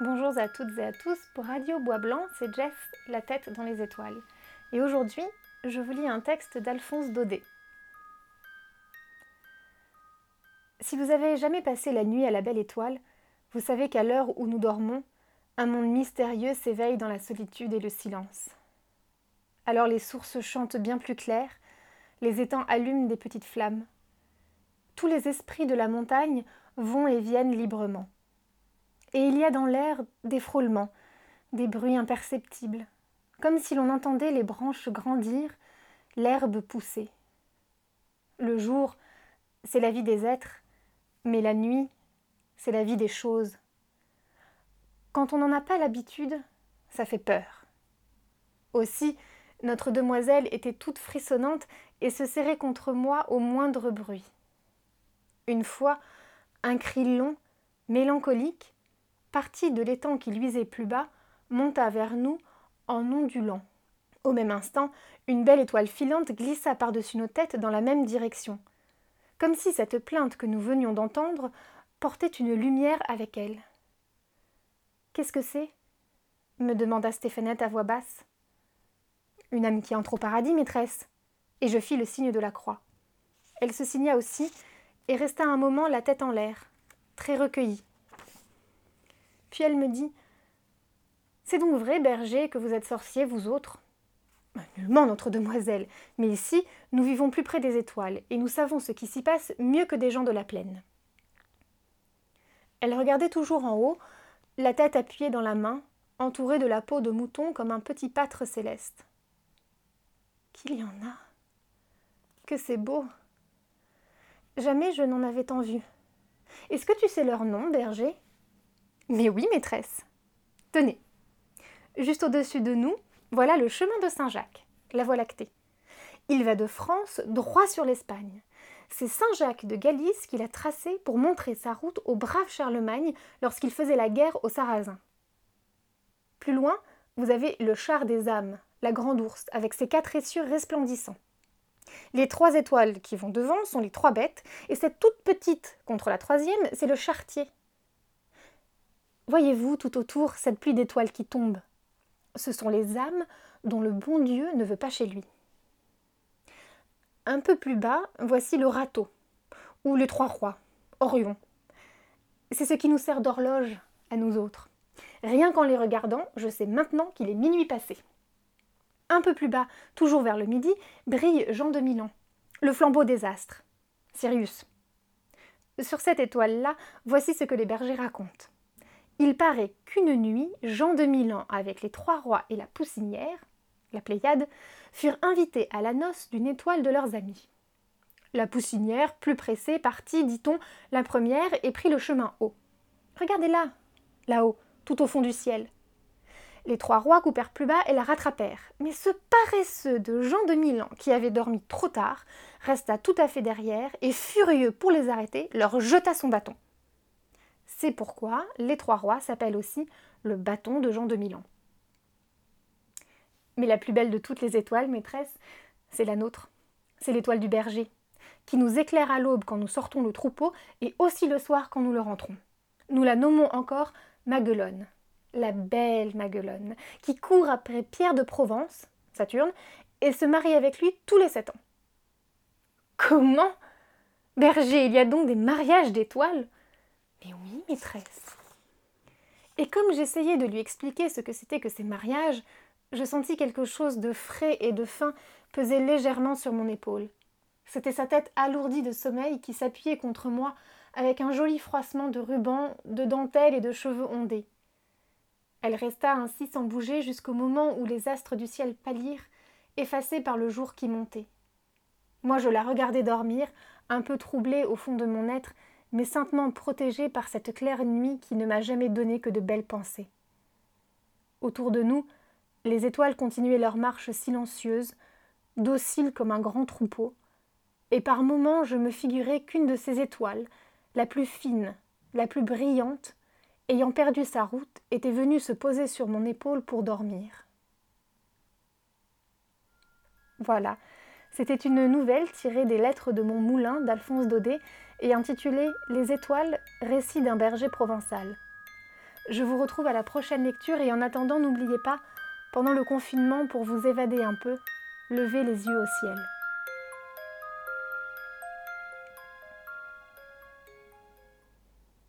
Bonjour à toutes et à tous, pour Radio Bois Blanc, c'est Jess, la tête dans les étoiles. Et aujourd'hui, je vous lis un texte d'Alphonse Daudet. Si vous avez jamais passé la nuit à la belle étoile, vous savez qu'à l'heure où nous dormons, un monde mystérieux s'éveille dans la solitude et le silence. Alors les sources chantent bien plus clair, les étangs allument des petites flammes. Tous les esprits de la montagne vont et viennent librement. Et il y a dans l'air des frôlements, des bruits imperceptibles, comme si l'on entendait les branches grandir, l'herbe pousser. Le jour, c'est la vie des êtres, mais la nuit, c'est la vie des choses. Quand on n'en a pas l'habitude, ça fait peur. Aussi, notre demoiselle était toute frissonnante et se serrait contre moi au moindre bruit. Une fois, un cri long, mélancolique, parti de l'étang qui luisait plus bas, monta vers nous en ondulant. Au même instant, une belle étoile filante glissa par-dessus nos têtes dans la même direction, comme si cette plainte que nous venions d'entendre portait une lumière avec elle. Qu'est-ce que c'est? me demanda Stéphanette à voix basse. Une âme qui entre au paradis, maîtresse. Et je fis le signe de la croix. Elle se signa aussi et resta un moment la tête en l'air, très recueillie. Puis elle me dit C'est donc vrai, berger, que vous êtes sorcier, vous autres? Nullement, notre demoiselle, mais ici, nous vivons plus près des étoiles, et nous savons ce qui s'y passe mieux que des gens de la plaine. Elle regardait toujours en haut, la tête appuyée dans la main, entourée de la peau de mouton comme un petit pâtre céleste. Qu'il y en a Que c'est beau Jamais je n'en avais tant vu. Est-ce que tu sais leur nom, berger? Mais oui, maîtresse. Tenez. Juste au-dessus de nous, voilà le chemin de Saint-Jacques, la voie lactée. Il va de France droit sur l'Espagne. C'est Saint-Jacques de Galice qui l'a tracé pour montrer sa route au brave Charlemagne lorsqu'il faisait la guerre aux Sarrasins. Plus loin, vous avez le char des âmes, la grande ours, avec ses quatre essieux resplendissants. Les trois étoiles qui vont devant sont les trois bêtes, et cette toute petite contre la troisième, c'est le chartier. Voyez-vous tout autour cette pluie d'étoiles qui tombe Ce sont les âmes dont le bon Dieu ne veut pas chez lui. Un peu plus bas, voici le râteau, ou les trois rois, Orion. C'est ce qui nous sert d'horloge à nous autres. Rien qu'en les regardant, je sais maintenant qu'il est minuit passé. Un peu plus bas, toujours vers le midi, brille Jean de Milan, le flambeau des astres, Sirius. Sur cette étoile-là, voici ce que les bergers racontent. Il paraît qu'une nuit, Jean de Milan, avec les trois rois et la poussinière, la Pléiade, furent invités à la noce d'une étoile de leurs amis. La poussinière, plus pressée, partit, dit-on, la première et prit le chemin haut. Regardez là, là-haut, tout au fond du ciel. Les trois rois coupèrent plus bas et la rattrapèrent. Mais ce paresseux de Jean de Milan, qui avait dormi trop tard, resta tout à fait derrière et, furieux pour les arrêter, leur jeta son bâton. C'est pourquoi les trois rois s'appellent aussi le bâton de Jean de Milan. Mais la plus belle de toutes les étoiles, maîtresse, c'est la nôtre. C'est l'étoile du berger, qui nous éclaire à l'aube quand nous sortons le troupeau et aussi le soir quand nous le rentrons. Nous la nommons encore Maguelonne la belle Maguelonne, qui court après Pierre de Provence, Saturne, et se marie avec lui tous les sept ans. Comment? Berger, il y a donc des mariages d'étoiles? Maîtresse. Et comme j'essayais de lui expliquer ce que c'était que ces mariages, je sentis quelque chose de frais et de fin peser légèrement sur mon épaule. C'était sa tête alourdie de sommeil qui s'appuyait contre moi avec un joli froissement de rubans, de dentelles et de cheveux ondés. Elle resta ainsi sans bouger jusqu'au moment où les astres du ciel pâlirent, effacés par le jour qui montait. Moi je la regardais dormir, un peu troublée au fond de mon être, mais saintement protégée par cette claire nuit qui ne m'a jamais donné que de belles pensées. Autour de nous, les étoiles continuaient leur marche silencieuse, docile comme un grand troupeau, et par moments je me figurais qu'une de ces étoiles, la plus fine, la plus brillante, ayant perdu sa route, était venue se poser sur mon épaule pour dormir. Voilà, c'était une nouvelle tirée des lettres de mon moulin d'Alphonse Daudet et intitulée Les étoiles, récit d'un berger provençal. Je vous retrouve à la prochaine lecture et en attendant, n'oubliez pas, pendant le confinement, pour vous évader un peu, levez les yeux au ciel.